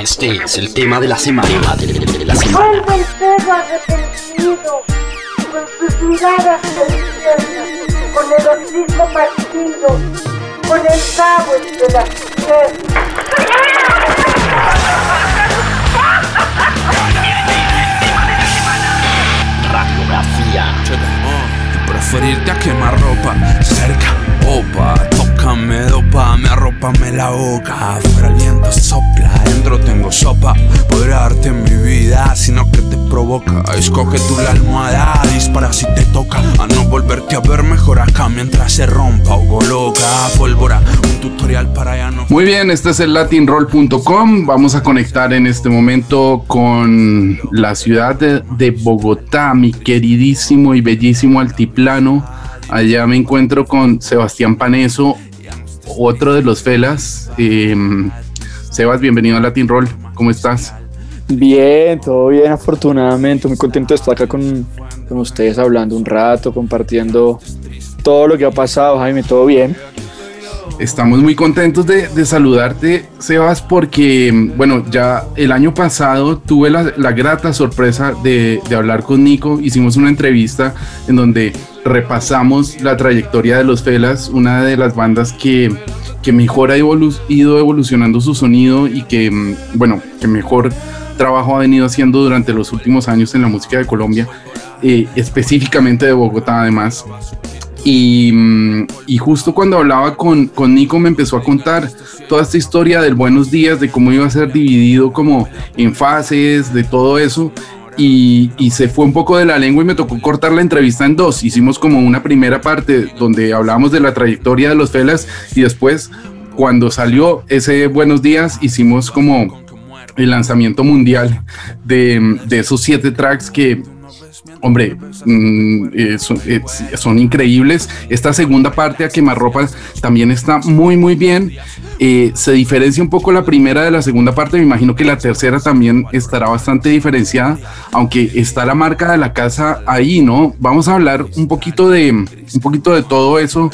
Este es el tema de la semana. De la semana. Vuelve el perro arrepentido, con sus miradas con el hocico partido, con el cabo entre las. Radiografía. Preferirte a quemar ropa cerca. Opa, Muy bien, este es el latinroll.com. Vamos a conectar en este momento con la ciudad de Bogotá, mi queridísimo y bellísimo altiplano. Allá me encuentro con Sebastián Paneso, otro de los Felas. Eh, Sebas, bienvenido a Latin Roll. ¿Cómo estás? Bien, todo bien, afortunadamente. Muy contento de estar acá con, con ustedes hablando un rato, compartiendo todo lo que ha pasado, Jaime, todo bien. Estamos muy contentos de, de saludarte, Sebas, porque, bueno, ya el año pasado tuve la, la grata sorpresa de, de, hablar con Nico. Hicimos una entrevista en donde repasamos la trayectoria de los Felas, una de las bandas que, que mejor ha ido evolucionando su sonido y que, bueno, que mejor trabajo ha venido haciendo durante los últimos años en la música de Colombia, eh, específicamente de Bogotá además. Y, y, justo cuando hablaba con, con, Nico me empezó a contar toda esta historia del buenos días, de cómo iba a ser dividido como en fases, de todo eso. Y, y, se fue un poco de la lengua y me tocó cortar la entrevista en dos. Hicimos como una primera parte donde hablábamos de la trayectoria de los Felas y después cuando salió ese buenos días hicimos como el lanzamiento mundial de, de esos siete tracks que hombre, mm, eh, son, eh, son, increíbles. Esta segunda parte a quemarropa también está muy, muy bien. Eh, se diferencia un poco la primera de la segunda parte. Me imagino que la tercera también estará bastante diferenciada, aunque está la marca de la casa ahí, ¿no? Vamos a hablar un poquito de, un poquito de todo eso.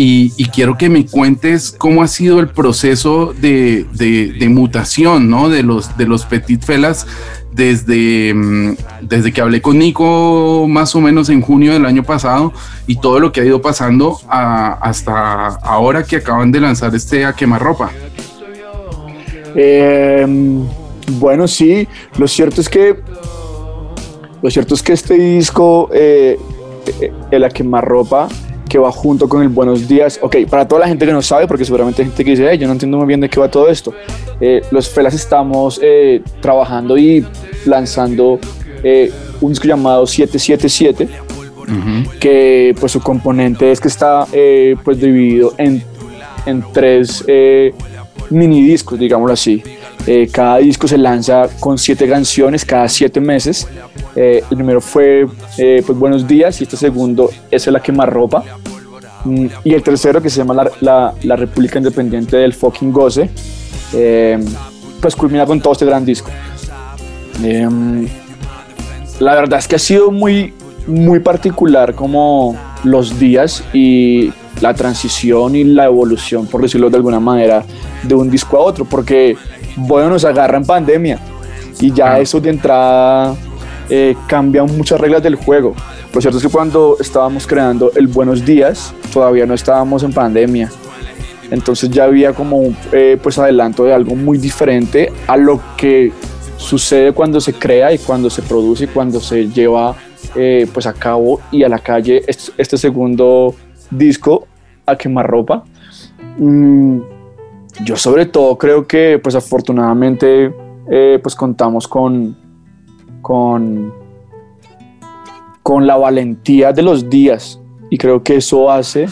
Y, y, quiero que me cuentes cómo ha sido el proceso de, de, de mutación, ¿no? De los, de los Petit Felas desde, desde que hablé con Nico más o menos en junio del año pasado y todo lo que ha ido pasando hasta ahora que acaban de lanzar este A Quemarropa. Eh, bueno, sí, lo cierto es que lo cierto es que este disco, eh, el A Quemarropa, que va junto con el Buenos Días. Ok, para toda la gente que no sabe, porque seguramente hay gente que dice, hey, yo no entiendo muy bien de qué va todo esto. Eh, los Felas estamos eh, trabajando y lanzando eh, un disco llamado 777, uh -huh. que pues su componente es que está pues dividido en, en tres mini discos, digámoslo así. cada disco se lanza con siete canciones cada siete meses. el primero fue pues Buenos Días y este segundo es La Quemarropa. Mm, y el tercero que se llama La, la, la República Independiente del Fucking Goce, pues culmina con todo este gran disco. Eh, la verdad es que ha sido muy, muy particular como los días y la transición y la evolución, por decirlo de alguna manera, de un disco a otro, porque bueno, nos agarra en pandemia y ya eso de entrada eh, cambia muchas reglas del juego. Lo cierto es que cuando estábamos creando el Buenos Días, todavía no estábamos en pandemia. Entonces ya había como un eh, pues adelanto de algo muy diferente a lo que sucede cuando se crea y cuando se produce y cuando se lleva eh, pues a cabo y a la calle este, segundo disco a quemarropa mm, yo sobre todo creo que pues afortunadamente eh, pues contamos con con con la valentía de los días y creo que eso hace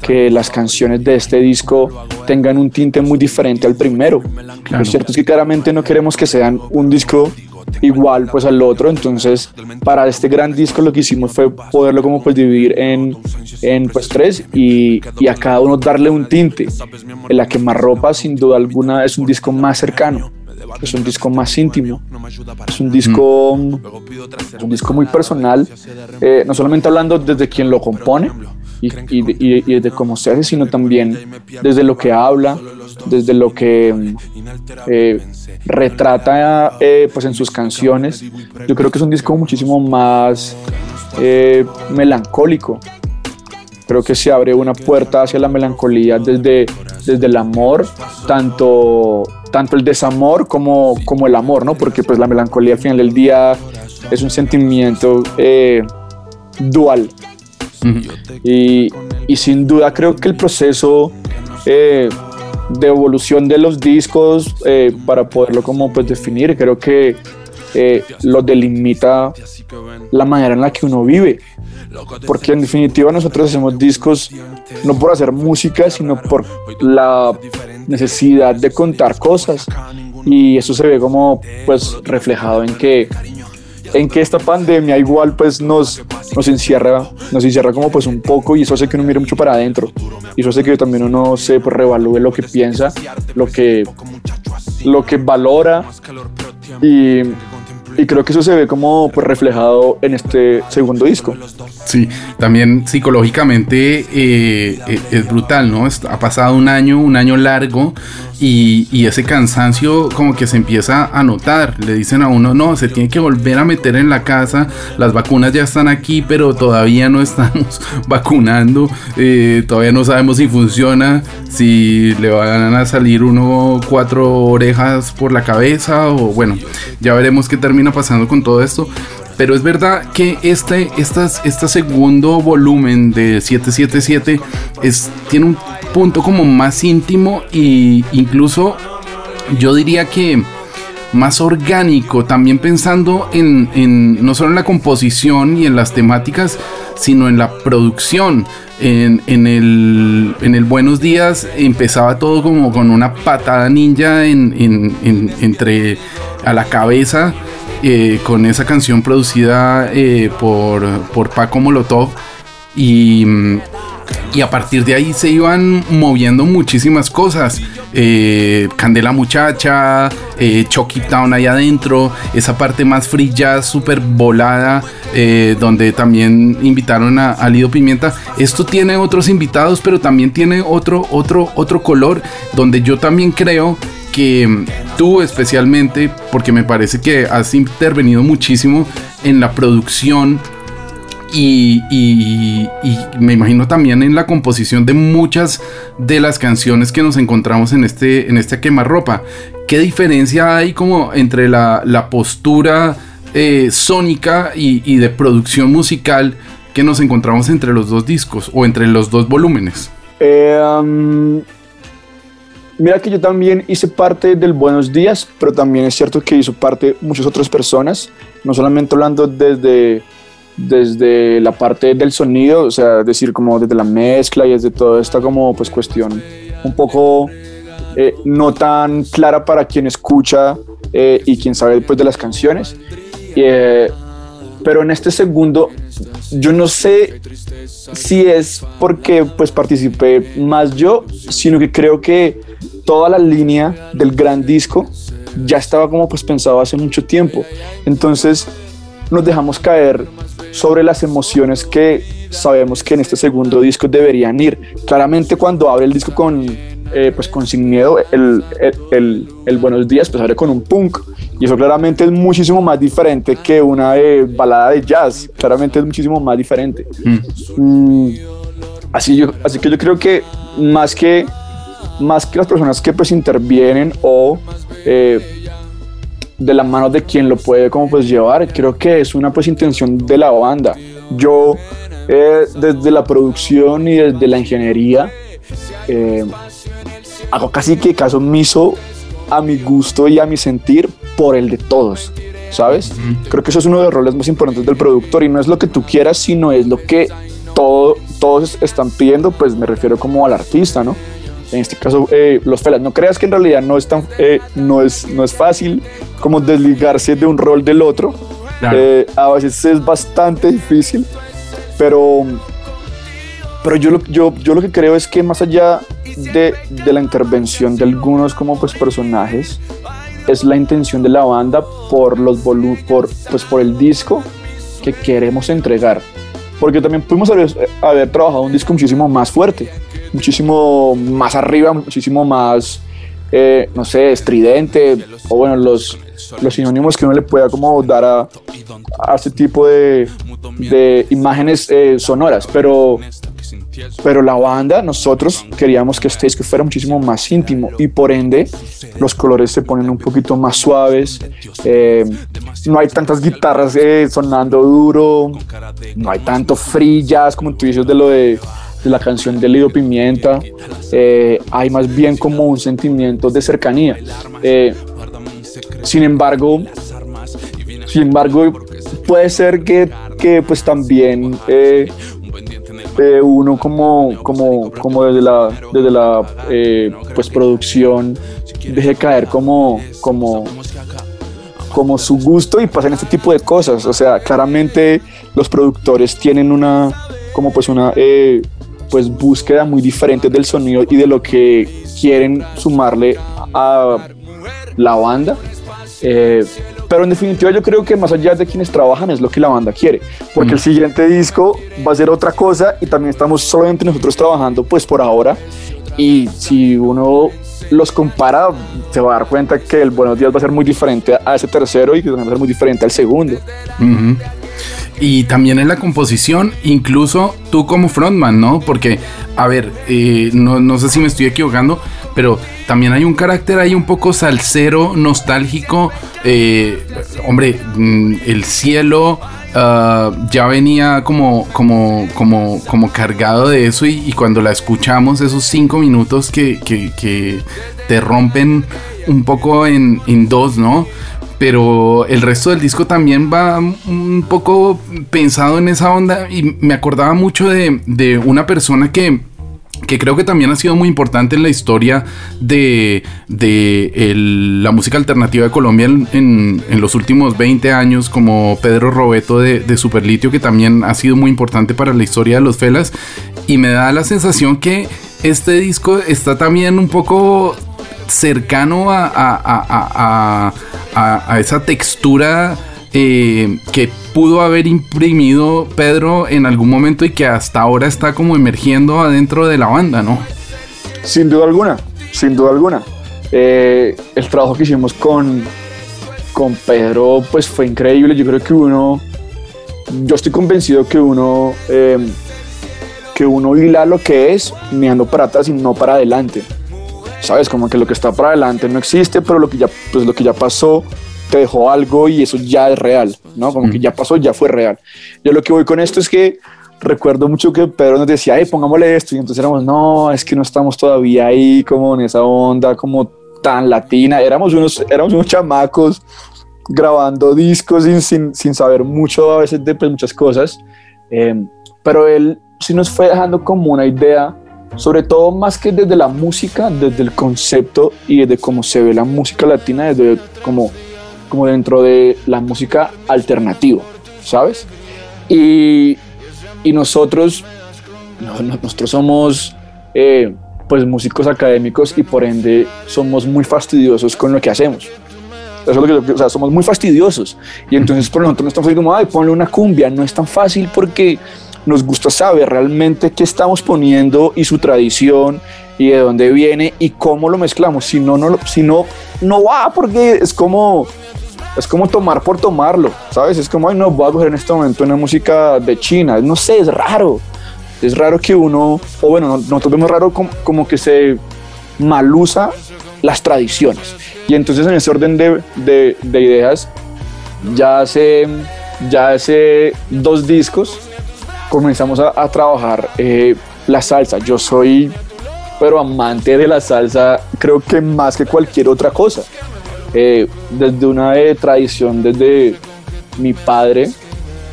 que las canciones de este disco tengan un tinte muy diferente al primero. Claro. Lo cierto es que claramente no queremos que sean un disco igual pues al otro, entonces para este gran disco lo que hicimos fue poderlo como pues dividir en, en pues tres y, y a cada uno darle un tinte. En la quemarropa sin duda alguna es un disco más cercano. Es un disco más íntimo, es un disco, es un disco muy personal, eh, no solamente hablando desde quien lo compone, y, y, y, desde cómo se hace, sino también desde lo que habla, desde lo que eh, retrata eh, pues en sus canciones. Yo creo que es un disco muchísimo más melancólico. Creo que se abre una puerta hacia la melancolía desde, desde el amor, tanto, tanto el desamor como, como el amor, ¿no? Porque pues la melancolía al final del día es un sentimiento dual, y, y, sin duda creo que el proceso eh, de evolución de los discos, eh, para poderlo como pues definir, creo que eh, lo delimita la manera en la que uno vive. Porque en definitiva nosotros hacemos discos no por hacer música, sino por la necesidad de contar cosas. Y eso se ve como pues reflejado en que en que esta pandemia igual pues nos, nos encierra, nos encierra como pues un poco y eso hace que uno mire mucho para adentro y eso hace que también uno se pues, revalúe lo que piensa, lo que, lo que valora y, y creo que eso se ve como pues, reflejado en este segundo disco. Sí, también psicológicamente eh, eh, es brutal, ¿no? Ha pasado un año, un año largo y, ese cansancio como que se empieza a notar. Le dicen a uno, no, se tiene que volver a meter en la casa, las vacunas ya están aquí, pero todavía no estamos vacunando, eh, todavía no sabemos si funciona, si le van a salir uno cuatro orejas por la cabeza o bueno, ya veremos qué termina pasando con todo esto. Pero es verdad que este, este segundo volumen de 777 es, tiene un punto como más íntimo e incluso yo diría que más orgánico, también pensando en, no solo en la composición y en las temáticas, sino en la producción. En, el, en el Buenos Días empezaba todo como con una patada ninja entre a la cabeza eh, con esa canción producida eh, por, por Paco Molotov y, y, a partir de ahí se iban moviendo muchísimas cosas. Eh, Candela Muchacha, Chucky Town ahí adentro, esa parte más free jazz súper volada, donde también invitaron a, a, Lido Pimienta. Esto tiene otros invitados, pero también tiene otro, otro, otro color, donde yo también creo que tú especialmente, porque me parece que has intervenido muchísimo en la producción y, me imagino también en la composición de muchas de las canciones que nos encontramos en este, en este quemarropa. ¿Qué diferencia hay como entre la, postura eh, sónica y, de producción musical que nos encontramos entre los dos discos o entre los dos volúmenes? Eh, um, Mira que yo también hice parte del Buenos Días, pero también es cierto que hizo parte muchas otras personas, no solamente hablando desde, desde la parte del sonido, o sea, decir como desde la mezcla y desde toda esta como pues cuestión un poco eh, no tan clara para quien escucha eh, y quien sabe pues de las canciones. Eh, pero en este segundo yo no sé si es porque pues participé más yo, sino que creo que toda la línea del gran disco ya estaba como pues pensado hace mucho tiempo. Entonces nos dejamos caer sobre las emociones que sabemos que en este segundo disco deberían ir. Claramente cuando abre el disco con, eh, pues con Sin Miedo, el, el, el, Buenos Días, pues abre con un punk. Y eso claramente es muchísimo más diferente que una eh, balada de jazz. Claramente es muchísimo más diferente. Mm. Mm, así, yo, así que yo creo que más que más que las personas que pues intervienen o eh, de la mano de quien lo puede como pues llevar, creo que es una pues intención de la banda. Yo eh, desde la producción y desde la ingeniería hago casi que caso omiso a mi gusto y a mi sentir por el de todos, ¿sabes? Creo que eso es uno de los roles más importantes del productor y no es lo que tú quieras, sino es lo que todo, todos están pidiendo, pues me refiero como al artista, ¿no? en este caso eh, los felas. No creas que en realidad no es, tan, eh, no, es, no es fácil como desligarse de un rol del otro. Eh, a veces es bastante difícil, pero, pero yo, lo, yo, yo lo que creo es que más allá de, de la intervención de algunos como pues personajes, es la intención de la banda por, los volu por, pues por el disco que queremos entregar. Porque también pudimos haber, trabajado un disco muchísimo más fuerte, muchísimo más arriba, muchísimo más, eh, no sé, estridente, o bueno, los, los sinónimos que uno le pueda como dar a, a este tipo de, de imágenes eh, sonoras, pero pero la banda, nosotros queríamos que este disco fuera muchísimo más íntimo y por ende los colores se ponen un poquito más suaves. eh, no hay tantas guitarras eh, sonando duro, no hay tanto free jazz como tú dices de lo de, de la canción de Lido Pimienta. eh, hay más bien como un sentimiento de cercanía. Eh, sin embargo, sin embargo, puede ser que, que pues también eh, eh, uno como, como, como desde la, desde la eh, pues producción deje caer como, como, como su gusto y pasen este tipo de cosas. O sea, claramente los productores tienen una, como pues una, pues búsqueda muy diferente del sonido y de lo que quieren sumarle a la banda. Eh, pero en definitiva yo creo que más allá de quienes trabajan es lo que la banda quiere, porque el siguiente disco va a ser otra cosa y también estamos solamente nosotros trabajando pues por ahora y si uno los compara se va a dar cuenta que el Buenos Días va a ser muy diferente a ese tercero y que va a ser muy diferente al segundo. Y también en la composición, incluso tú como frontman, ¿no? Porque, a ver, eh, no, no sé si me estoy equivocando, pero también hay un carácter ahí un poco salsero, nostálgico. eh, hombre, mm, el cielo ah, ya venía como, como, como, como cargado de eso y, cuando la escuchamos, esos cinco minutos que, que- que te rompen un poco en, en dos, ¿no? pero el resto del disco también va un poco pensado en esa onda y me acordaba mucho de, de una persona que, que creo que también ha sido muy importante en la historia de, de la música alternativa de Colombia en, en- los últimos 20 años, como Pedro Robeto de, Superlitio, que también ha sido muy importante para la historia de los Felas. Y me da la sensación que este disco está también un poco cercano a- a- a- a esa textura eh, que pudo haber imprimido Pedro en algún momento y que hasta ahora está como emergiendo adentro de la banda, ¿no? Sin duda alguna, sin duda alguna. Eh, el trabajo que hicimos con, con Pedro pues fue increíble. Yo creo que uno, yo estoy convencido que uno, eh, que uno hila lo que es mirando para atrás y no para adelante. Sabes, como que lo que está para adelante no existe, pero lo que ya, pues lo que ya pasó te dejó algo y eso ya es real, ¿no? Como que ya pasó, ya fue real. Yo lo que voy con esto es que recuerdo mucho que Pedro nos decía, hey, pongámosle esto, y entonces éramos, no, es que no estamos todavía ahí como en esa onda, como tan latina, éramos unos, éramos unos chamacos grabando discos sin, sin, sin saber mucho a veces de pues, muchas cosas, Eh, pero él sí nos fue dejando como una idea, sobre todo más que desde la música, desde el concepto y desde cómo se ve la música latina, desde como, como dentro de la música alternativa, ¿sabes? Y, nosotros, no- no- nosotros somos eh, pues músicos académicos y por ende somos muy fastidiosos con lo que hacemos. Eso es lo que o sea, somos muy fastidiosos. Y entonces por nosotros no es tan fácil como, ay, ponle una cumbia. No es tan fácil porque nos gusta saber realmente qué estamos poniendo y su tradición y de dónde viene y cómo lo mezclamos. Si no, no, si no, no va porque es como, es como tomar por tomarlo, ¿sabes? Es como, ay, no, voy a coger en este momento una música de China. No sé, es raro. Es raro que uno, o bueno, no- nosotros vemos raro como, como que se malusa las tradiciones. Y entonces en ese orden de, de- de ideas, ya hace, ya hace dos discos comenzamos a, a trabajar eh, la salsa. Yo soy, pero amante de la salsa, creo que más que cualquier otra cosa. Eh, desde una tradición, desde mi padre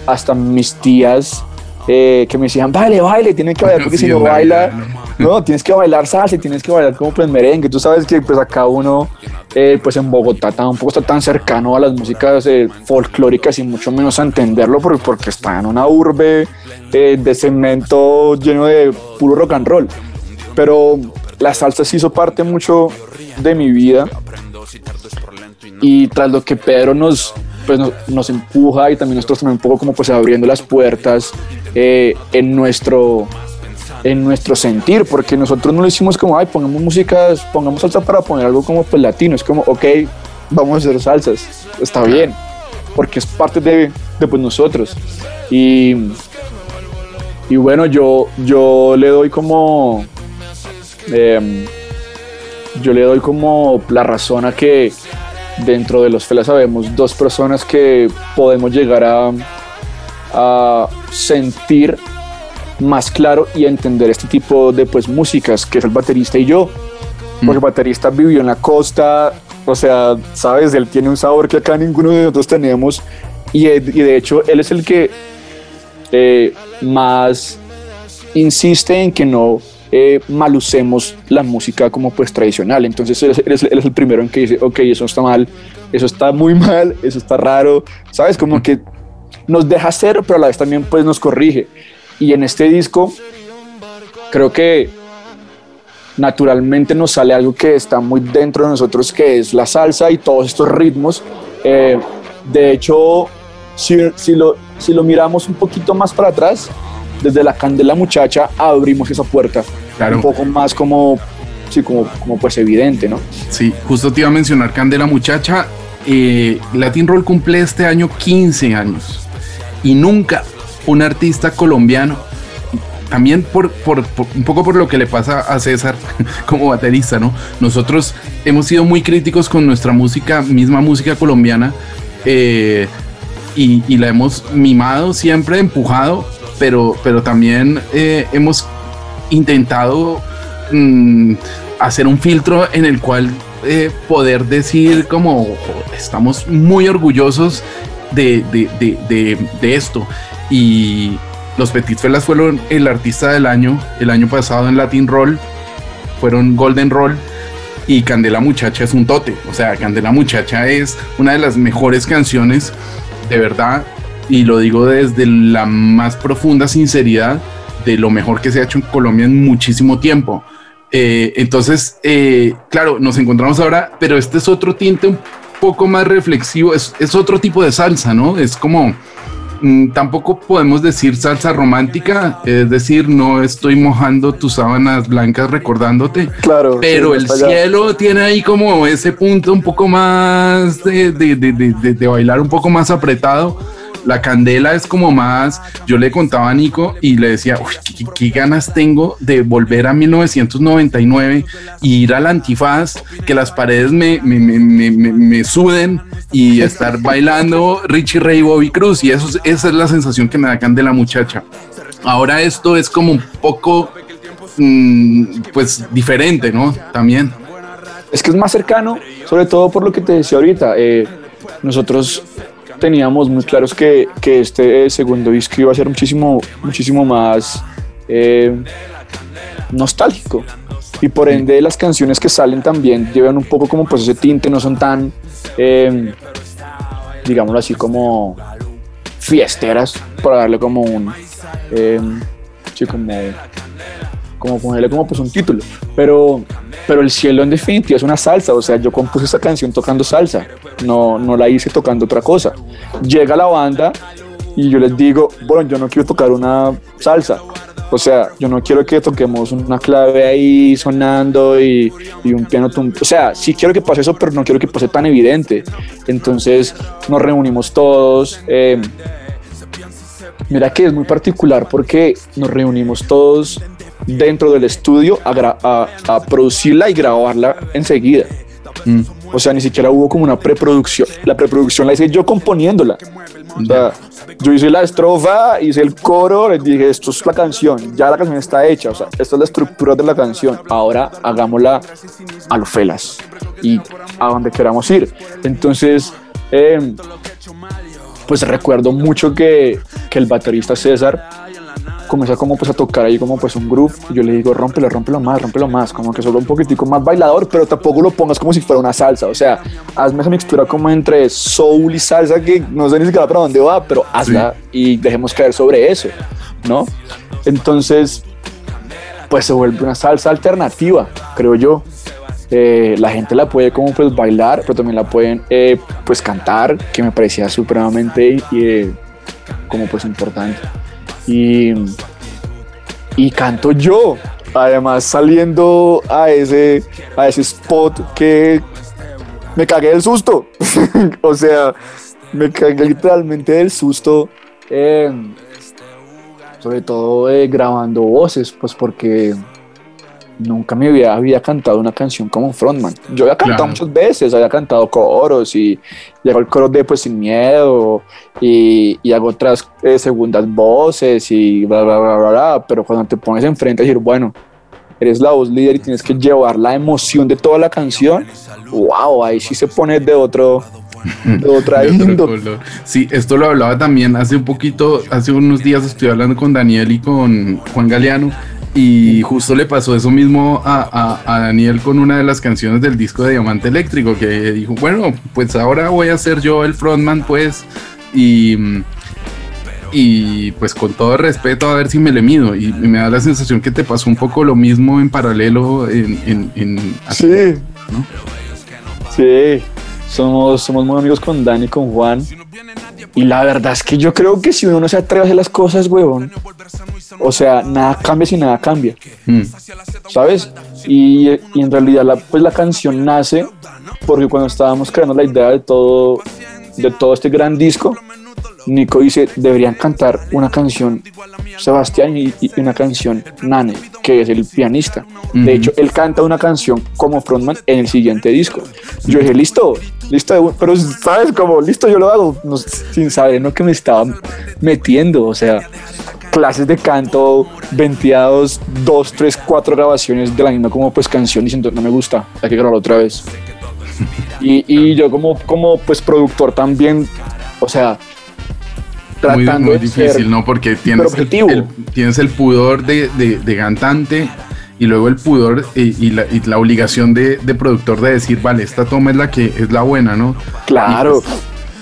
hasta mis tías eh, que me decían, baile, baile, tienen que bailar, porque Sí, si no baila, no mames. no, tienes que bailar salsa, y tienes que bailar como pues merengue. Tú sabes que pues acá uno, eh, pues en Bogotá tampoco está tan cercano a las músicas eh, folclóricas y mucho menos a entenderlo porque, porque está en una urbe eh, de cemento lleno de puro rock and roll. Pero la salsa sí hizo parte mucho de mi vida y tras lo que Pedro nos, pues nos, nos empuja y también nosotros también un poco como pues abriendo las puertas eh, en nuestro en nuestro sentir, porque nosotros no lo hicimos como, ay, pongamos música, pongamos salsa para poner algo como pues latino, es como, ok, vamos a hacer salsas, está bien, porque es parte de, de pues, nosotros. Y, y bueno, yo, yo le doy como, em, yo le doy como la razón a que dentro de los FELA sabemos dos personas que podemos llegar a, a sentir más claro y entender este tipo de pues músicas, que es el baterista y yo. Porque el baterista vivió en la costa, o sea, sabes, él tiene un sabor que acá ninguno de nosotros tenemos. Y, y de hecho él es el que eh, más insiste en que no eh, malucemos la música como pues tradicional. Entonces él es, él es el primero en que dice, ok, eso está mal, eso está muy mal, eso está raro, sabes, como que nos deja hacer, pero a la vez también pues nos corrige. Y en este disco creo que naturalmente nos sale algo que está muy dentro de nosotros, que es la salsa y todos estos ritmos. Eh, de hecho, si, si, lo, si lo miramos un poquito más para atrás, desde la Candela Muchacha abrimos esa puerta. Claro. Un poco más como, sí, como, como pues evidente, ¿no? Sí, justo te iba a mencionar Candela Muchacha. Eh, Latin Roll cumple este año 15 años y nunca un artista colombiano, también por, por, por, un poco por lo que le pasa a César como baterista, ¿no? Nosotros hemos sido muy críticos con nuestra música, misma música colombiana, eh, y, y, la hemos mimado siempre, empujado, pero, pero también eh, hemos intentado mmm, hacer un filtro en el cual eh, poder decir como estamos muy orgullosos de, de, de, de esto. Y los Petit Felas fueron el artista del año, el año pasado en Latin Roll, fueron Golden Roll. Y Candela Muchacha es un tote, o sea, Candela Muchacha es una de las mejores canciones, de verdad, y lo digo desde la más profunda sinceridad, de lo mejor que se ha hecho en Colombia en muchísimo tiempo. Eh, entonces, eh, claro, nos encontramos ahora, pero este es otro tinte un poco más reflexivo, es, es otro tipo de salsa, ¿no? Es como, mm, tampoco podemos decir salsa romántica, es decir, no estoy mojando tus sábanas blancas recordándote, claro, pero sí, el cielo tiene ahí como ese punto un poco más de, de, de, de bailar un poco más apretado la candela es como más, yo le contaba a Nico y le decía, uy, qué, qué, ganas tengo de volver a 1999 y ir al antifaz, que las paredes me, me, me, me, me suden y estar bailando Richie Ray Bobby Cruz y eso, esa es la sensación que me da Candela muchacha. Ahora esto es como un poco, mmm, pues diferente, ¿no? También. Es que es más cercano, sobre todo por lo que te decía ahorita. Eh, nosotros teníamos muy claros que, que este segundo disco iba a ser muchísimo, muchísimo más eh, nostálgico. Y por ende las canciones que salen también llevan un poco como pues ese tinte, no son tan, eh, digámoslo así, como fiesteras, para darle como un, eh, sí, como, como ponerle como pues un título. Pero, pero el cielo en definitiva es una salsa, o sea, yo compuse esta canción tocando salsa, no, no la hice tocando otra cosa. Llega la banda y yo les digo, bueno, yo no quiero tocar una salsa, o sea, yo no quiero que toquemos una clave ahí sonando y, y un piano tum o sea, sí quiero que pase eso, pero no quiero que pase tan evidente. Entonces nos reunimos todos. Eh, mira que es muy particular porque nos reunimos todos dentro del estudio a, a, a producirla y grabarla enseguida. Mm. O sea, ni siquiera hubo como una preproducción. La preproducción la hice yo componiéndola. O sea, yo hice la estrofa, hice el coro, les dije, esto es la canción, ya la canción está hecha, o sea, esta es la estructura de la canción, ahora hagámosla a lo felas y a donde queramos ir. Entonces, eh, pues recuerdo mucho que, que el baterista César comienza como pues a tocar ahí como pues un groove y yo le digo rómpelo, rómpelo más, rómpelo más, como que solo un poquitico más bailador, pero tampoco lo pongas como si fuera una salsa, o sea, hazme esa mixtura como entre soul y salsa que no sé ni siquiera para dónde va, pero hazla sí. y dejemos caer sobre eso, ¿no? Entonces, pues se vuelve una salsa alternativa, creo yo. Eh, la gente la puede como pues bailar, pero también la pueden eh, pues cantar, que me parecía supremamente eh, como pues importante. Y, y canto yo, además saliendo a ese, a ese spot que me cagué del susto. o sea, me cagué literalmente del susto. eh, sobre todo eh, grabando voces, pues porque nunca me había, había cantado una canción como frontman. Yo había cantado Claro. muchas veces, había cantado coros y, y hago el coro de Pues Sin Miedo y, y hago otras eh, segundas voces y bla, bla, bla, bla, bla, pero cuando te pones enfrente a decir, bueno, eres la voz líder y tienes que llevar la emoción de toda la canción, wow, ahí sí se pone de otro, de otra de. Sí, esto lo hablaba también hace un poquito, hace unos días estoy hablando con Daniel y con Juan Galeano y justo le pasó eso mismo a, a- a Daniel con una de las canciones del disco de Diamante Eléctrico, que dijo, bueno, pues ahora voy a ser yo el frontman, pues, y... Y pues con todo respeto a ver si me le mido y me da la sensación que te pasó un poco lo mismo en paralelo en, en, en- Sí. ¿no? Sí. Somos, somos muy amigos con Dani y con Juan. Y la verdad es que yo creo que si uno no se atreve a hacer las cosas, huevón, o sea, nada cambia si nada cambia, Mm. ¿sabes? Y, y en realidad la, pues la canción nace porque cuando estábamos creando la idea de todo, de todo este gran disco, Nico dice, deberían cantar una canción Sebastián y, y una canción Nane, que es el pianista. De hecho, él canta una canción como frontman en el siguiente disco. Yo dije, listo, listo, pero sabes como, listo, yo lo hago, no- sin saber en lo que me estaba metiendo, o sea, clases de canto, venteados, dos, tres, cuatro grabaciones de la misma como pues canción diciendo, no me gusta, hay que grabarlo otra vez. Y, y yo como, como pues productor también, o sea, muy, difícil, ¿no? Porque tienes el, tienes el pudor de, de- de cantante y luego el pudor y, y la, y la obligación de, de productor de decir, vale, esta toma es la que es la buena, ¿no? Claro.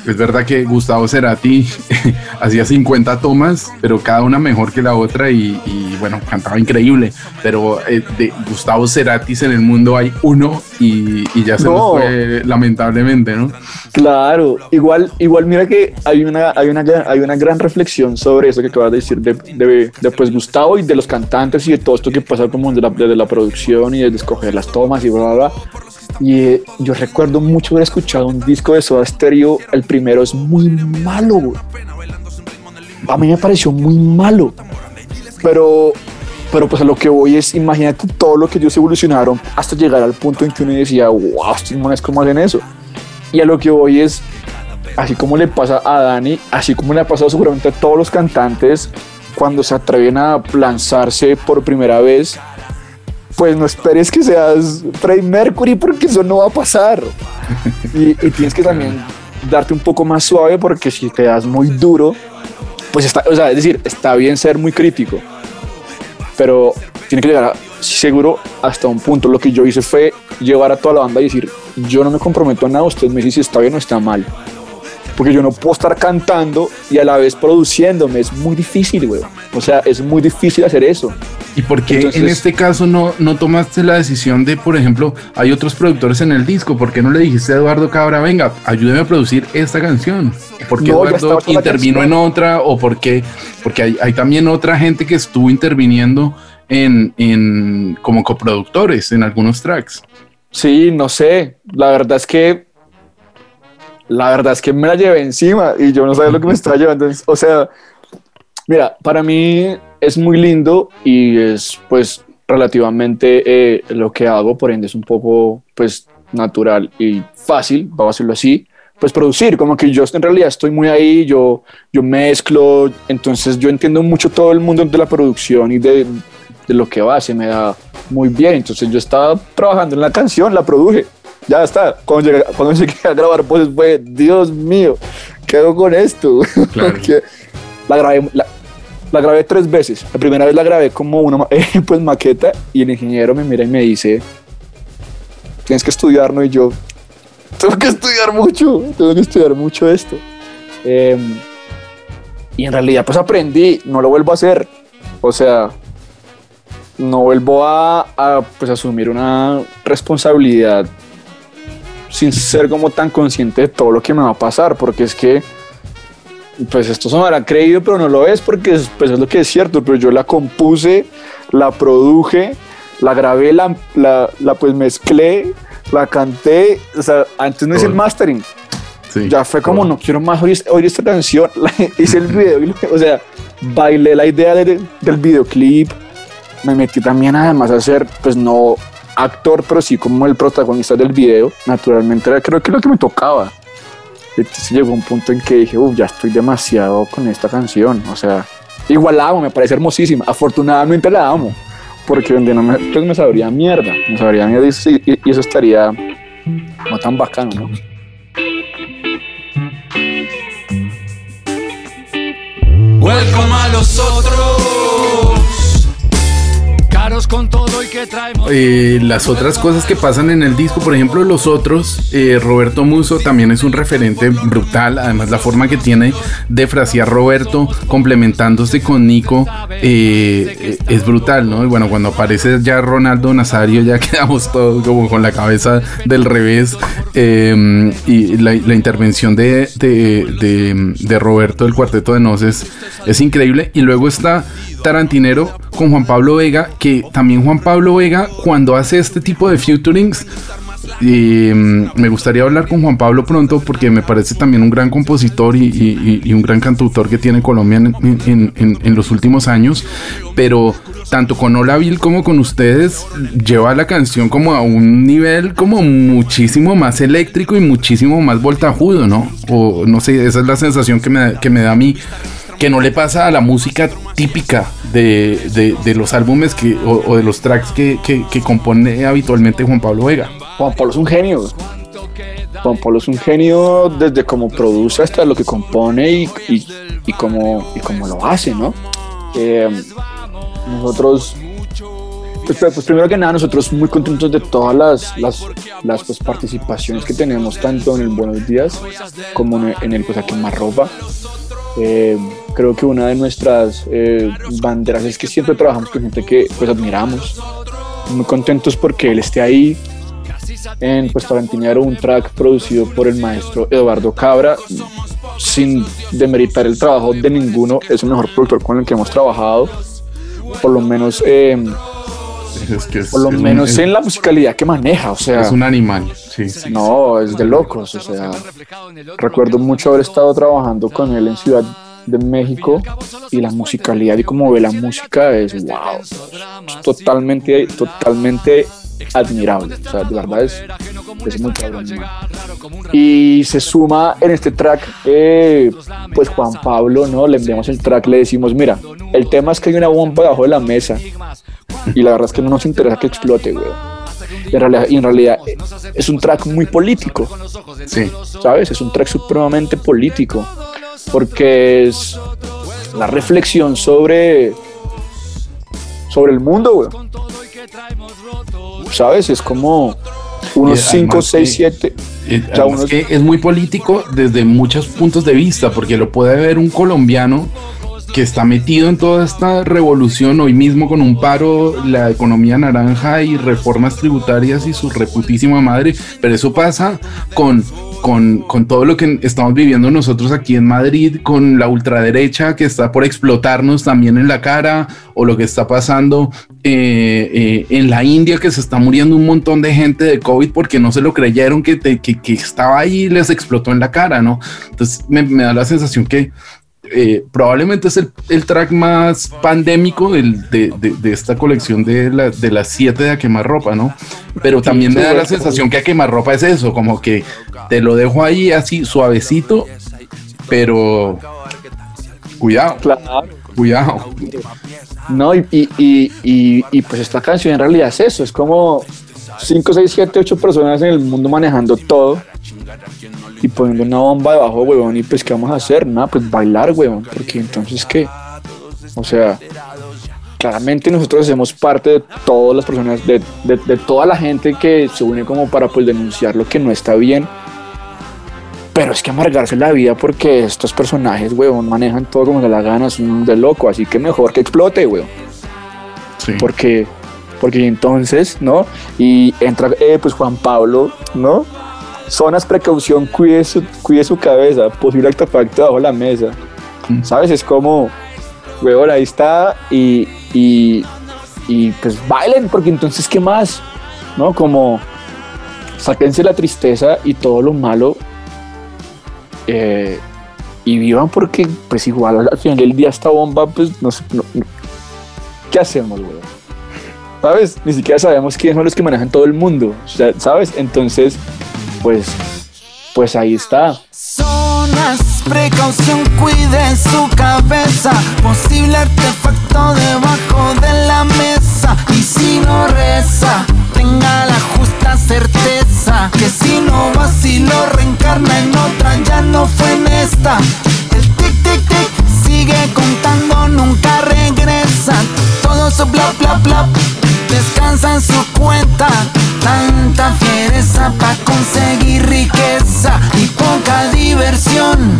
Es verdad que Gustavo Cerati hacía 50 tomas, pero cada una mejor que la otra y, y, bueno, cantaba increíble. Pero eh, de Gustavo Ceratis en el mundo hay uno y, y ya se No. nos fue lamentablemente, ¿no? Claro, igual, igual mira que hay una, hay una, gran- hay una gran reflexión sobre eso que acabas de decir de, de, de, pues, Gustavo y de los cantantes y de todo esto que pasa como de la, desde la producción y de escoger las tomas y bla, bla, bla. Y eh, yo recuerdo mucho haber escuchado un disco de Soda Stereo, el primero es muy malo. A mí me pareció muy malo, pero, pero pues a lo que voy es, imagínate todo lo que ellos evolucionaron hasta llegar al punto en que uno decía, wow, estos manes cómo hacen eso. Y a lo que voy es, así como le pasa a Dani, así como le ha pasado seguramente a todos los cantantes cuando se atreven a lanzarse por primera vez, pues no esperes que seas Freddie Mercury porque eso no va a pasar. Y, tienes que también darte un poco más suave porque si te das muy duro, pues está, o sea, es decir, está bien ser muy crítico, pero tiene que llegar seguro hasta un punto. Lo que yo hice fue llevar a toda la banda y decir, yo no me comprometo a nada, usted me dice si está bien o está mal. Porque yo no puedo estar cantando y a la vez produciéndome, es muy difícil, güey. O sea, es muy difícil hacer eso. ¿Y por qué Entonces- en este caso no, no tomaste la decisión de, por ejemplo, hay otros productores en el disco? ¿Por qué no le dijiste a Eduardo Cabra, venga, ayúdeme a producir esta canción? ¿Por qué No, Eduardo intervino en otra? ¿O por qué? Porque hay, hay también otra gente que estuvo interviniendo en, en como coproductores en algunos tracks. Sí, no sé. La verdad es que. La verdad es que me la llevé encima y yo no sabía lo que me estaba llevando. O sea, mira, para mí es muy lindo y es pues relativamente eh, lo que hago, por ende es un poco pues natural y fácil, vamos a decirlo así, pues producir, como que yo en realidad estoy muy ahí, yo, yo mezclo, entonces yo entiendo mucho todo el mundo de la producción y de, de lo que va, se me da muy bien, entonces yo estaba trabajando en la canción, la produje, ya está, cuando llegué, cuando llegué a grabar pues fue, Dios mío, ¿qué hago con esto? Claro. Porque la grabé, la, la grabé tres veces. La primera vez la grabé como una ma- pues, maqueta y el ingeniero me mira y me dice, tienes que estudiar, ¿no? Y yo, tengo que estudiar mucho, tengo que estudiar mucho esto. Em, y en realidad pues aprendí, no lo vuelvo a hacer. O sea, no vuelvo a, a, pues, asumir una responsabilidad sin ser como tan consciente de todo lo que me va a pasar, porque es que pues esto sonará creído, pero no lo es porque es, pues es lo que es cierto, pero yo la compuse, la produje, la grabé, la, la, la pues mezclé, la canté, o sea, antes no hice el mastering, Sí, ya fue como todo. no quiero más oír, oír esta canción, hice el video, o sea, bailé la idea de- del videoclip, me metí también además a ser, pues no actor, pero sí como el protagonista del video, naturalmente era creo que lo que me tocaba. Entonces llegó un punto en que dije, uff, ya estoy demasiado con esta canción, o sea, igual la amo, me parece hermosísima, afortunadamente la amo, porque donde no me, pues me sabría mierda, me sabría mierda y, y eso estaría no tan bacano, ¿no? Welcome a los otros. Con todo y que traemos. Eh, las otras cosas que pasan en el disco, por ejemplo, los otros, eh, Roberto Muso también es un referente brutal. Además, la forma que tiene de frasear Roberto complementándose con Nico eh, eh, es brutal, ¿no? Y bueno, cuando aparece ya Ronaldo Nazario, ya quedamos todos como con la cabeza del revés. eh, y la, intervención de, de, Roberto del Cuarteto de Nos es, es increíble. Y luego está Tarantinero con Juan Pablo Vega, que también Juan Pablo Vega, cuando hace este tipo de featurings, y, mm, me gustaría hablar con Juan Pablo pronto porque me parece también un gran compositor y, un gran cantautor que tiene Colombia en los últimos años. Pero tanto con Hola Bill como con ustedes lleva la canción como a un nivel como muchísimo más eléctrico y muchísimo más voltajudo, ¿no? O no sé, esa es la sensación que me, que me da a mí que no le pasa a la música típica de, de- los álbumes que, o, de los tracks que, que- compone habitualmente Juan Pablo Vega. Juan Pablo es un genio. Juan Pablo es un genio desde cómo produce hasta lo que compone y, y, y cómo, y cómo lo hace, ¿no? Eh, nosotros, pues, pues, primero que nada, nosotros muy contentos de todas las, las, las pues, participaciones que tenemos, tanto en el Buenos Días como en el, en pues, a Quemarropa. Eh, creo que una de nuestras eh, banderas es que siempre trabajamos con gente que pues admiramos. Muy contentos porque él esté ahí, en pues Tarantinero, un track producido por el maestro Eduardo Cabra, sin demeritar el trabajo de ninguno, es el mejor productor con el que hemos trabajado, por lo menos, eh, Es que es, por lo es un- menos es- en la musicalidad que maneja, o sea, es un animal. Sí, sí. no, es de locos, o sea, recuerdo mucho haber estado trabajando con él en Ciudad de México y la musicalidad y cómo ve la música es wow, es totalmente, totalmente admirable, o sea, de verdad es, es muy cabrón. man. Y se suma en este track, eh, pues Juan Pablo, ¿no? Le enviamos el track, le decimos, mira, el tema es que hay una bomba debajo de la mesa y la verdad es que no nos interesa que explote, güey. Y en realidad, y en realidad es un track muy político, Sí. ¿sabes? Es un track supremamente político, porque es la reflexión sobre, sobre el mundo, güey. ¿Sabes? Es como unos Y 5, además 6, que- 7. Eh, sea, además uno- que es muy político desde muchos puntos de vista, porque lo puede ver un colombiano que está metido en toda esta revolución hoy mismo con un paro, la economía naranja y reformas tributarias y su reputísima madre, pero eso pasa con, con, con todo lo que estamos viviendo nosotros aquí en Madrid, con la ultraderecha que está por explotarnos también en la cara, o lo que está pasando eh, eh, en la India, que se está muriendo un montón de gente de COVID porque no se lo creyeron que, que, estaba ahí y les explotó en la cara, ¿no? Entonces me da la sensación que eh, probablemente es el, el track más pandémico del- de, de- de esta colección de, la- de las siete de a quemarropa, ¿no? Pero también me da la sensación que a quemarropa es eso, como que te lo dejo ahí así suavecito, pero cuidado, Claro. cuidado. No, y, y, y, y, y, pues esta canción en realidad es eso, es como 5, 6, 7, 8 personas en el mundo manejando todo y poniendo una bomba debajo, huevón, y pues ¿qué vamos a hacer? Nada, pues bailar, huevón, porque entonces ¿qué? O sea, claramente nosotros hacemos parte de todas las personas, de, de, de toda la gente que se une como para pues denunciar lo que no está bien. Pero es que amargarse la vida porque estos personajes, huevón, manejan todo como se la gana, son de loco, así que mejor que explote, huevón. Sí. Porque, porque entonces, ¿no? Y entra eh, pues Juan Pablo, ¿no? Zonas precaución, cuide su, cuide su cabeza, posible artefacto bajo la mesa. Mm. ¿Sabes? Es como, weón, ahí está y, y, y pues bailen, porque entonces, ¿qué más? ¿No? Como, sáquense la tristeza y todo lo malo eh, y vivan porque pues igual al- al final del día esta bomba pues no sé, no- no- ¿qué hacemos weón? ¿Sabes? ni siquiera sabemos quiénes son los que manejan todo el mundo ¿sabes? entonces pues pues ahí está Zonas, precaución, cuide su cabeza. Posible artefacto debajo de la mesa. Y si no reza, tenga la justa certeza. Que si no va, si lo reencarna en otra, ya no fue en esta. El tic, tic, tic sigue contando, nunca regresa. Todo su bla, bla, bla. Descansa en su cuenta. Tanta fiereza para conseguir riqueza y poca diversión.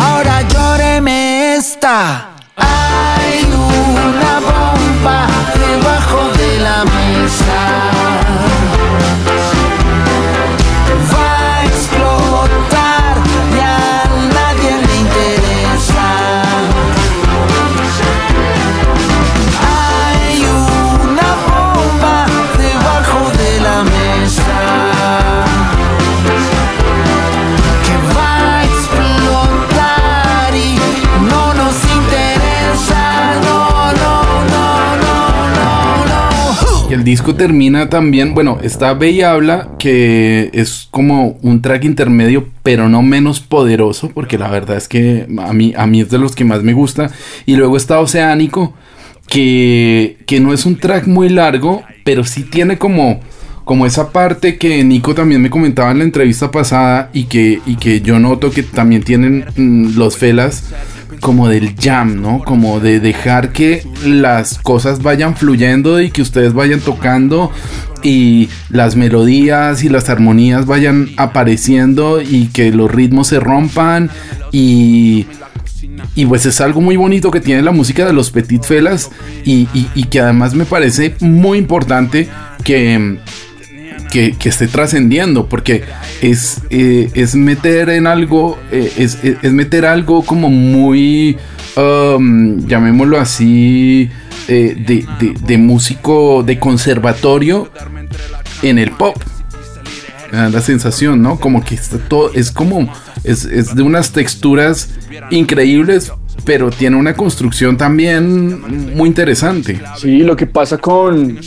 Ahora llóreme esta. Hay una bomba debajo de la mesa. El disco termina también, bueno, está Ve y Habla, que es como un track intermedio, pero no menos poderoso, porque la verdad es que a mí, a mí es de los que más me gusta. Y luego está Oceánico, que, que no es un track muy largo, pero sí tiene como, como esa parte que Nico también me comentaba en la entrevista pasada y que, y que yo noto que también tienen mm, los felas como del jam, ¿no? Como de dejar que las cosas vayan fluyendo y que ustedes vayan tocando y las melodías y las armonías vayan apareciendo y que los ritmos se rompan y y pues es algo muy bonito que tiene la música de los Petit Felas y, y- y que además me parece muy importante que, que, esté trascendiendo porque es, eh, es meter en algo, eh, es, es- meter algo como muy, um, llamémoslo así, eh, de, de- músico de conservatorio en el pop. La sensación, ¿no? Como que está todo, es como, es, es de unas texturas increíbles, pero tiene una construcción también muy interesante. Sí, lo que pasa con.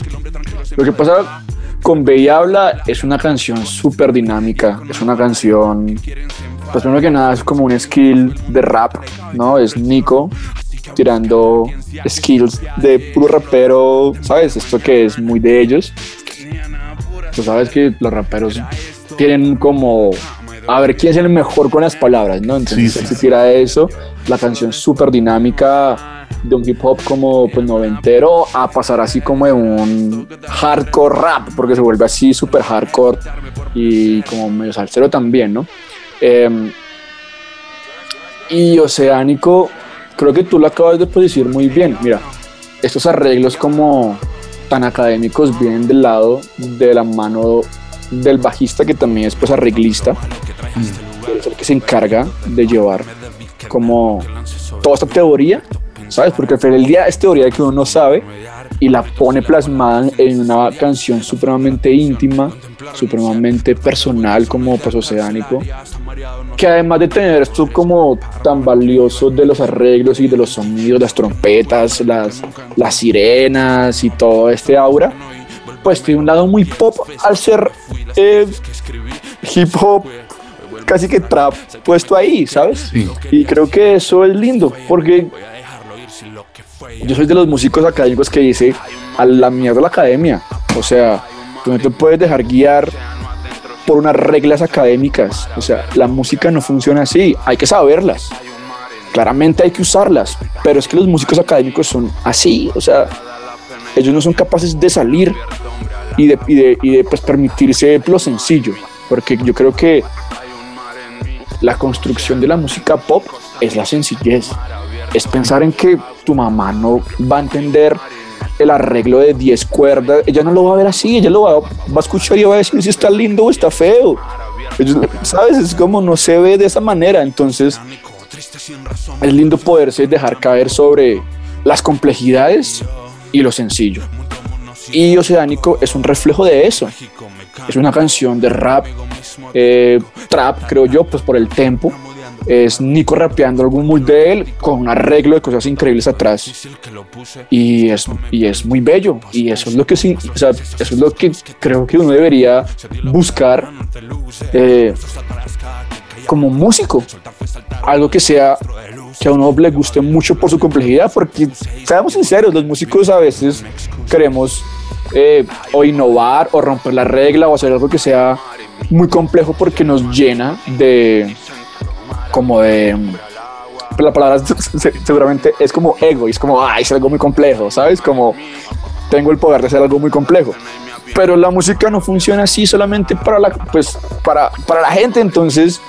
Lo que pasa con y Habla es una canción súper dinámica. Es una canción. Pues primero que nada es como un skill de rap, ¿no? Es Nico tirando skills de puro rapero, ¿sabes? Esto que es muy de ellos. Tú sabes que los raperos tienen como a ver quién es el mejor con las palabras, ¿no? Entonces Sí, se tira eso, la canción súper dinámica de un hip hop como pues noventero a pasar así como de un hardcore rap, porque se vuelve así súper hardcore y como medio salsero también, ¿no? Em, y Oceánico, creo que tú lo acabas de decir muy bien. Mira, estos arreglos como tan académicos vienen del lado de la mano del bajista que también es pues arreglista, es el que se encarga de llevar como toda esta teoría, ¿sabes? Porque al final del día es teoría que uno no sabe y la pone plasmada en una canción supremamente íntima, supremamente personal como pues oceánico, que además de tener esto como tan valioso de los arreglos y de los sonidos, las trompetas, las, las sirenas y todo este aura, pues tiene un lado muy pop al ser eh, hip hop, casi que trap puesto ahí, ¿sabes? Sí. Y creo que eso es lindo, porque yo soy de los músicos académicos que dice a la mierda la academia. O sea, tú no te puedes dejar guiar por unas reglas académicas. O sea, la música no funciona así, hay que saberlas. Claramente hay que usarlas, pero es que los músicos académicos son así, o sea, ellos no son capaces de salir y de, y de, y de, pues, permitirse lo sencillo, porque yo creo que la construcción de la música pop es la sencillez, es pensar en que tu mamá no va a entender el arreglo de 10 cuerdas, ella no lo va a ver así, ella lo va, a escuchar y va a decir si está lindo o está feo. ¿Sabes? Es como no se ve de esa manera. Entonces, es lindo poderse dejar caer sobre las complejidades y lo sencillo. Y Oceánico es un reflejo de eso. Es una canción de rap, eh, trap, creo yo, pues por el tempo. Es Nico rapeando algún muy de él con un arreglo de cosas increíbles atrás. Y es, y es muy bello. Y eso es lo que sí, eso es lo que creo que uno debería buscar eh, como músico. Algo que sea que a uno le guste mucho por su complejidad, porque seamos sinceros, los músicos a veces queremos eh, o innovar o romper la regla o hacer algo que sea muy complejo porque nos llena de como de la palabra se- seguramente es como ego y es como ay es algo muy complejo sabes como tengo el poder de hacer algo muy complejo pero la música no funciona así solamente para la pues para para la gente entonces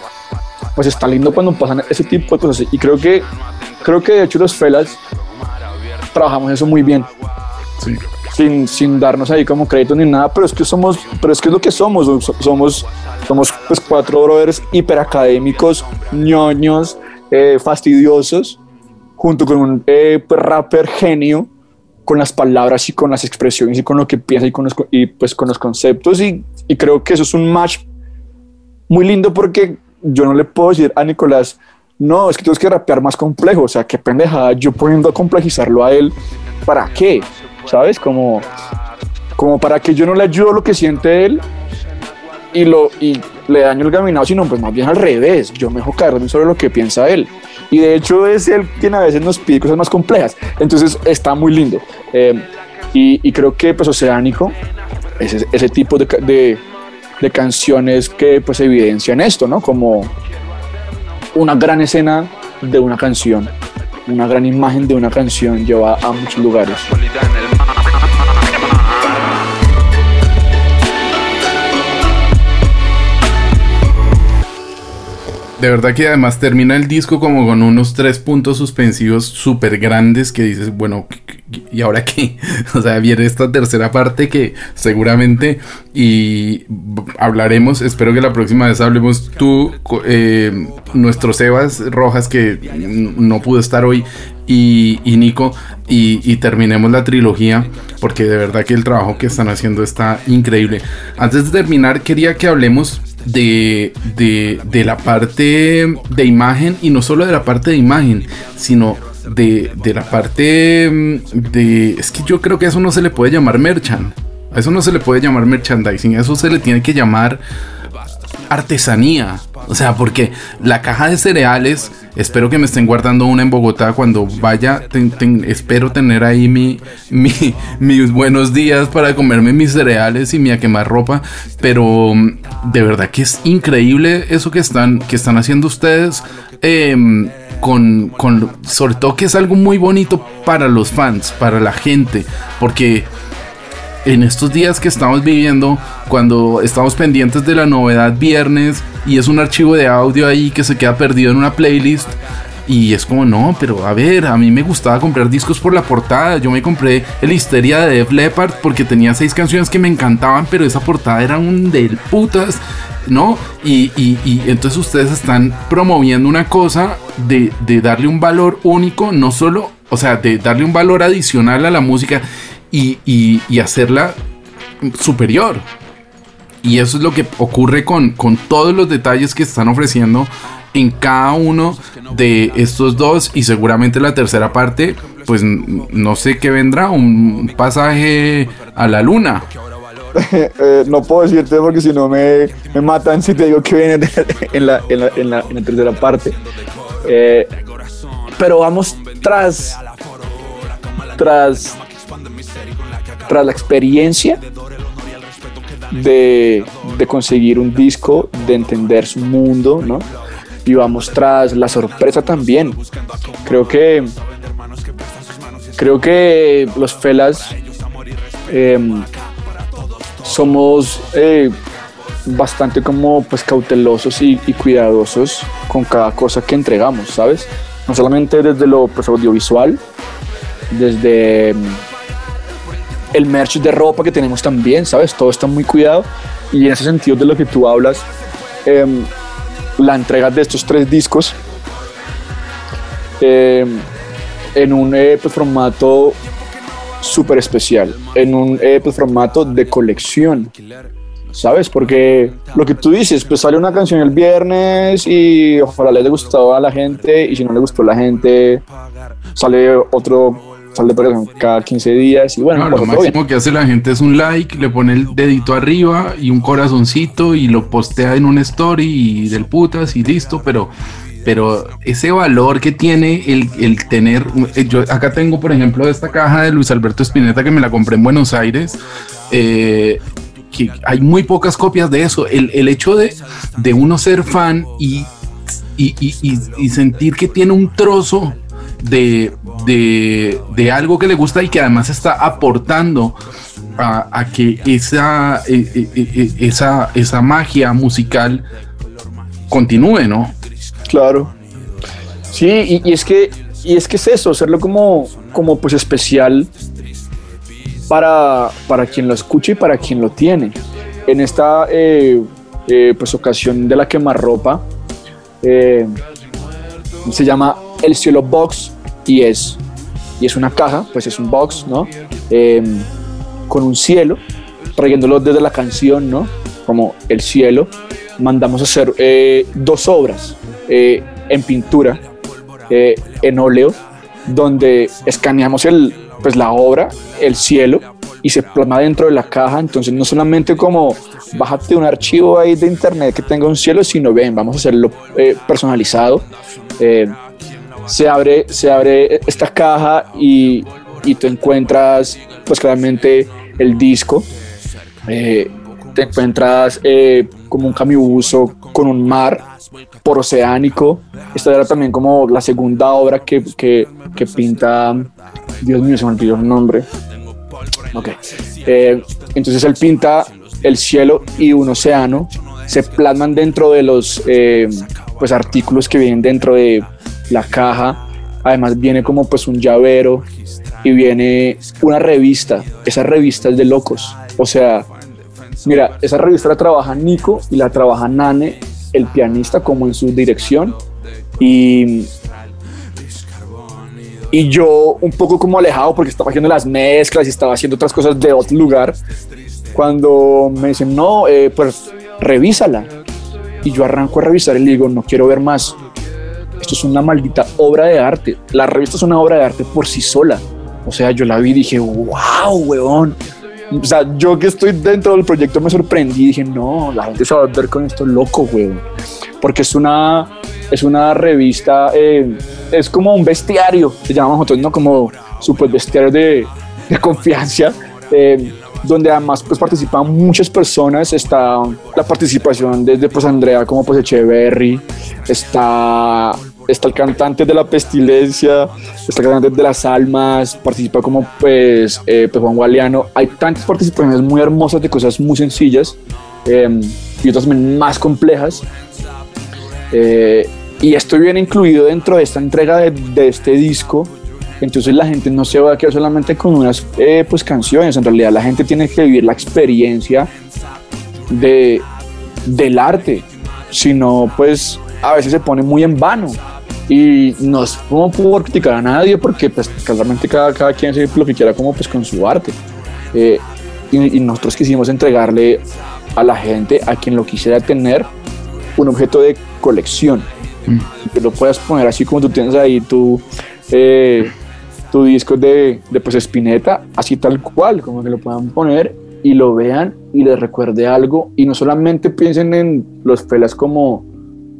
pues está lindo cuando pasan ese tipo de cosas y creo que creo que de hecho los felas trabajamos eso muy bien. Sí. Sin, sin darnos ahí como crédito ni nada, pero es que somos, pero es que es lo que somos, so- somos, somos pues cuatro brothers hiperacadémicos, ñoños, eh, fastidiosos, junto con un eh, pues, rapper genio, con las palabras y con las expresiones y con lo que piensa y, con los, y pues con los conceptos y, y creo que eso es un match muy lindo porque yo no le puedo decir a Nicolás, no, es que tienes que rapear más complejo, o sea, qué pendejada, yo poniendo a complejizarlo a él, ¿para qué? ¿Sabes? Como, como para que yo no le ayudo lo que siente él y, lo, y le daño el caminado, sino pues más bien al revés, yo me dejo caer sobre lo que piensa él. Y de hecho es él quien a veces nos pide cosas más complejas, entonces está muy lindo. Eh, y, creo que pues Oceánico, ese, tipo de, de, de canciones que pues evidencian esto, ¿no? Como una gran escena de una canción, una gran imagen de una canción lleva a muchos lugares. De verdad que además termina el disco como con unos tres puntos suspensivos súper grandes que dices, bueno, ¿y ahora qué? O sea, viene esta tercera parte que seguramente y hablaremos, espero que la próxima vez hablemos tú, eh, nuestro Sebas Rojas que no pudo estar hoy y, Nico y terminemos la trilogía porque de verdad que el trabajo que están haciendo está increíble. Antes de terminar quería que hablemos de, de, de la parte de imagen y no solo de la parte de imagen, sino de, de la parte mm, de... Es que yo creo que eso no se le puede llamar merchant. A eso no se le puede llamar merchandising, a eso se le tiene que llamar artesanía. O sea, porque la caja de cereales, espero que me estén guardando una en Bogotá cuando vaya. espero tener ahí mi, mi- mis buenos días para comerme mis cereales y mi a quemar ropa. Pero mm, de verdad que es increíble eso que están, que están haciendo ustedes. em, con, con, sobre todo que es algo muy bonito para los fans, para la gente, porque en estos días que estamos viviendo, cuando estamos pendientes de la novedad viernes y es un archivo de audio ahí que se queda perdido en una playlist. Y es como, no, pero a ver, a mí me gustaba comprar discos por la portada. Yo me compré el Histeria de Def Leppard porque tenía seis canciones que me encantaban, pero esa portada era un del putas, ¿no? Y, y- entonces ustedes están promoviendo una cosa de, de darle un valor único, no solo, o sea, de darle un valor adicional a la música y- y hacerla superior. Y eso es lo que ocurre con, con todos los detalles que están ofreciendo en cada uno de estos dos y seguramente la tercera parte, pues no sé qué vendrá, un pasaje a la luna. Eh, no puedo decirte porque si no me, me matan si te digo que viene de- en, la, en, la, en, la, en la tercera parte. Eh, pero vamos tras, tras, tras la experiencia de, de conseguir un disco, de entender su mundo, ¿no? Y vamos tras la sorpresa también. Creo que creo que los felas em, somos eh, bastante como pues cautelosos y, y cuidadosos con cada cosa que entregamos, ¿sabes? No solamente desde lo pues, audiovisual, desde, el merch de ropa que tenemos también, ¿sabes? Todo está muy cuidado y en ese sentido de lo que tú hablas, em, la entrega de estos tres discos em, en un eh, pues, formato súper especial, en un eh, pues, formato de colección. ¿Sabes? Porque lo que tú dices, pues sale una canción el viernes y ojalá le haya gustado a la gente y si no le gustó a la gente, sale otro, sale por cada 15 días y bueno, No, pues, lo todo bien. máximo que hace la gente es un like, le pone el dedito arriba y un corazoncito y lo postea en un story y del putas y listo, pero, pero ese valor que tiene el, el tener, eh, yo acá tengo por ejemplo esta caja de Luis Alberto Spinetta que me la compré en Buenos Aires, eh, que hay muy pocas copias de eso, el, el hecho de, de uno ser fan y, y, y- y- y sentir que tiene un trozo de, de, de algo que le gusta y que además está aportando a, que esa, eh, eh, eh, esa, esa magia musical continúe, ¿no? Claro. Sí, y, es que y es que es eso, hacerlo como, como pues especial para, para quien lo escuche y para quien lo tiene. En esta eh, eh, pues ocasión de la quemarropa eh, se llama El Cielo Box y es y es una caja, pues es un box, ¿no? Eh, con un cielo, trayéndolo desde la canción, ¿no? Como el cielo. Mandamos a hacer eh, dos obras eh, en pintura, eh, en óleo, donde escaneamos el, pues, la obra, el cielo, y se plasma dentro de la caja. Entonces, no solamente como bájate un archivo ahí de internet que tenga un cielo, sino ven, vamos a hacerlo personalizado. Se abre, se abre esta caja y, y tú encuentras, pues claramente, el disco. Eh, te encuentras eh, como un camibuso con un mar por oceánico. Esta era también como la segunda obra que, que, que pinta. Dios mío, se me olvidó el nombre. Ok. Eh, entonces él pinta el cielo y un océano. Se plasman dentro de los pues, artículos que vienen dentro de la caja. Además viene como pues un llavero y viene una revista. Esa revista es de locos. O sea, mira, esa revista la trabaja Nico y la trabaja Nane, el pianista, como en su dirección. Y, y yo un poco como alejado porque estaba haciendo las mezclas y estaba haciendo otras cosas de otro lugar. Cuando me dicen, no, eh, pues revísala. Y yo arranco a revisar y le digo, no quiero ver más. Esto es una maldita obra de arte. La revista es una obra de arte por sí sola. O sea, yo la vi y dije, wow, weón. O sea, yo que estoy dentro del proyecto me sorprendí y dije, no, la gente se va a ver con esto loco, weón. Porque es una, es una revista, eh, es como un bestiario, se nosotros, ¿no? Como super bestiario de, de confianza. eh, donde además pues participan muchas personas, está la participación desde pues Andrea como pues Echeverry, está, está el cantante de la pestilencia, está el cantante de las almas, participa como pues, eh, pues Juan Gualiano, hay tantas participaciones muy hermosas de cosas muy sencillas eh, y otras más complejas. Eh, y esto viene incluido dentro de esta entrega de este disco entonces la gente no se va a quedar solamente con unas eh, pues canciones, en realidad la gente tiene que vivir la experiencia de, del arte, sino pues a veces se pone muy en vano. Y no es como por criticar a nadie porque pues claramente cada, cada quien hace lo que quiera como pues con su arte. Eh, y, y nosotros quisimos entregarle a la gente, a quien lo quisiera tener, un objeto de colección. Que lo puedas poner así como tú tienes ahí tu eh, tu disco de, de pues Spinetta, así tal cual, como que lo puedan poner y lo vean y les recuerde algo y no solamente piensen en los felas como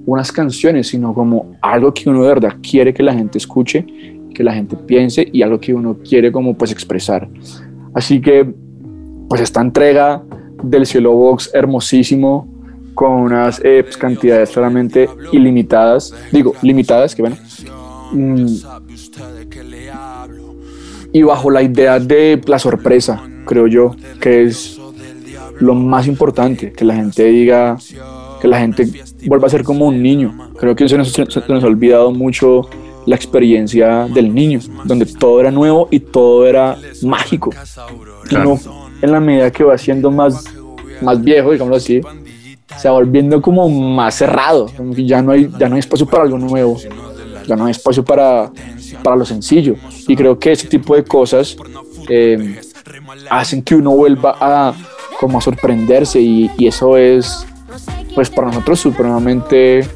unas canciones, sino como algo que uno de verdad quiere que la gente escuche, que la gente piense y algo que uno quiere como pues expresar. Así que pues esta entrega del Cielo Box hermosísimo con unas eh, pues, cantidades claramente ilimitadas, digo, limitadas, que bueno, Mm, y bajo la idea de la sorpresa, creo yo, que es lo más importante, que la gente diga, que la gente vuelva a ser como un niño. Creo que se nos, se nos ha olvidado mucho la experiencia del niño, donde todo era nuevo y todo era mágico. Y uno, en la medida que va siendo más, más viejo, digámoslo así, se va volviendo como más cerrado, ya no hay, ya no hay espacio para algo nuevo, ya no hay espacio para, para lo sencillo. Y creo que ese tipo de cosas eh, hacen que uno vuelva a como a sorprenderse y, y eso es pues para nosotros supremamente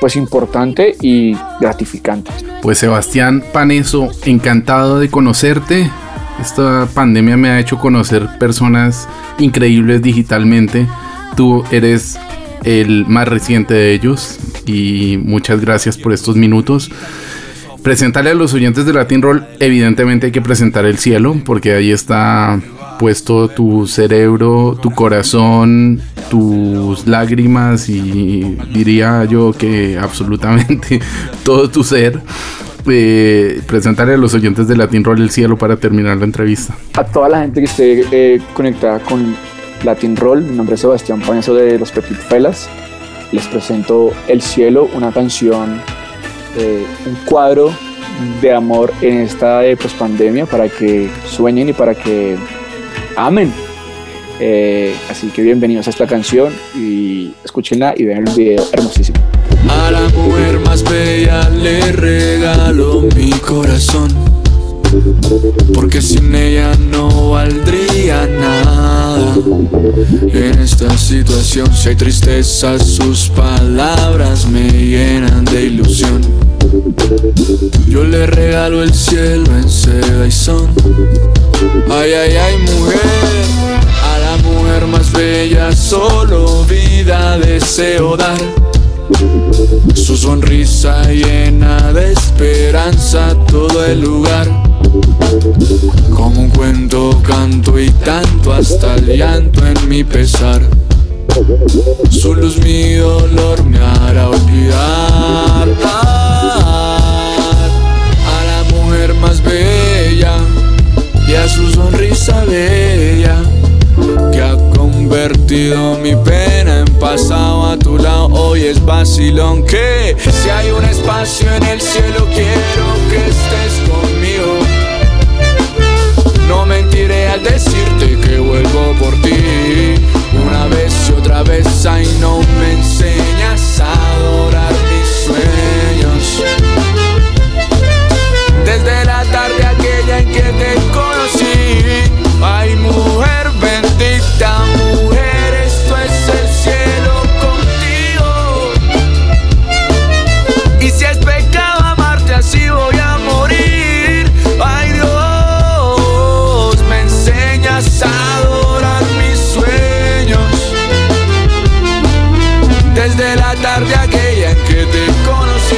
pues importante y gratificante. Pues Sebastián Paneso, encantado de conocerte. Esta pandemia me ha hecho conocer personas increíbles digitalmente. Tú eres el más reciente de ellos y muchas gracias por estos minutos. Presentarle a los oyentes de Latin Roll, evidentemente hay que presentar el cielo, porque ahí está puesto tu cerebro, tu corazón, tus lágrimas y diría yo que absolutamente todo tu ser. Eh, presentarle a los oyentes de Latin Roll el cielo para terminar la entrevista. A toda la gente que esté eh, conectada con Latin Roll, mi nombre es Sebastián Paneso de Los Petit Felas. Les presento El Cielo, una canción eh, un cuadro de amor en esta eh, pandemia para que sueñen y para que amen. Eh, así que bienvenidos a esta canción y escúchenla y vean el video hermosísimo. A la mujer más bella le regalo mi corazón. Porque sin ella no valdría esta situación, si hay tristeza, sus palabras me llenan de ilusión. Yo le regalo el cielo en seda y son. Ay, ay, ay, mujer. A la mujer más bella, solo vida deseo dar. Su sonrisa llena de esperanza todo el lugar. Como un cuento canto y tanto hasta el llanto en mi pesar. Su luz mi dolor me hará olvidar a la mujer más bella y a su sonrisa bella que ha convertido mi pena en pasado a tu lado. Hoy es vacilón que si hay un espacio en el cielo quiero que estés conmigo. Mentiré al decirte que vuelvo por ti. Una vez y otra vez, ay no me enseñas a adorar Desde la tarde aquella en que te conocí.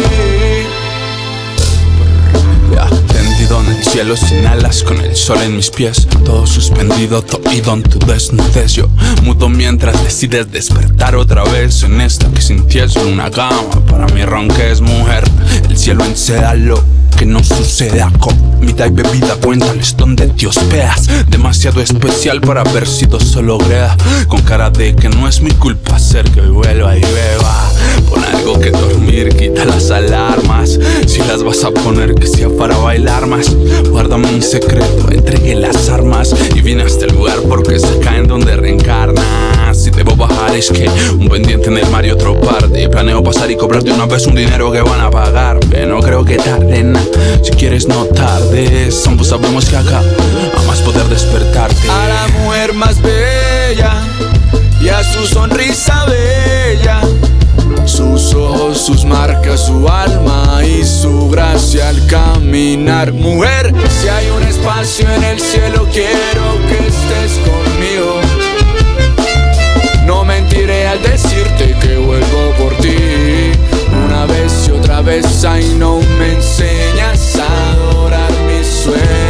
Tendido en el cielo sin alas, con el sol en mis pies, todo suspendido, todo en tu desnudez. Yo mudo mientras decides despertar otra vez en esta que sin ti es una cama. Para mí ronque es mujer, el cielo en seda lo que no sucede a comida y bebida. Cuéntales dónde te hospedas, demasiado especial para haber sido solo greda. Con cara de que no es mi culpa hacer que vuelva y beba. Pon algo que dormir, quita las alarmas. Si las vas a poner, que sea para bailar más. Guárdame un secreto, entregué las armas y vine a este lugar porque se caen donde reencarnas. Si debo bajar, es que un pendiente en el mar y otro parte. Planeo pasar y cobrarte una vez un dinero que van a pagarme. No creo que tarde, na. Si quieres, no tardes. Ambos sabemos que acá amas poder despertarte. A la mujer más bella y a su sonrisa bella. Sus ojos, sus marcas, su alma y su gracia al caminar. Mujer, si hay un espacio en el cielo, quiero que estés conmigo. No mentiré al decirte que vuelvo por ti. Una vez y otra vez, ay, no me enseñas mis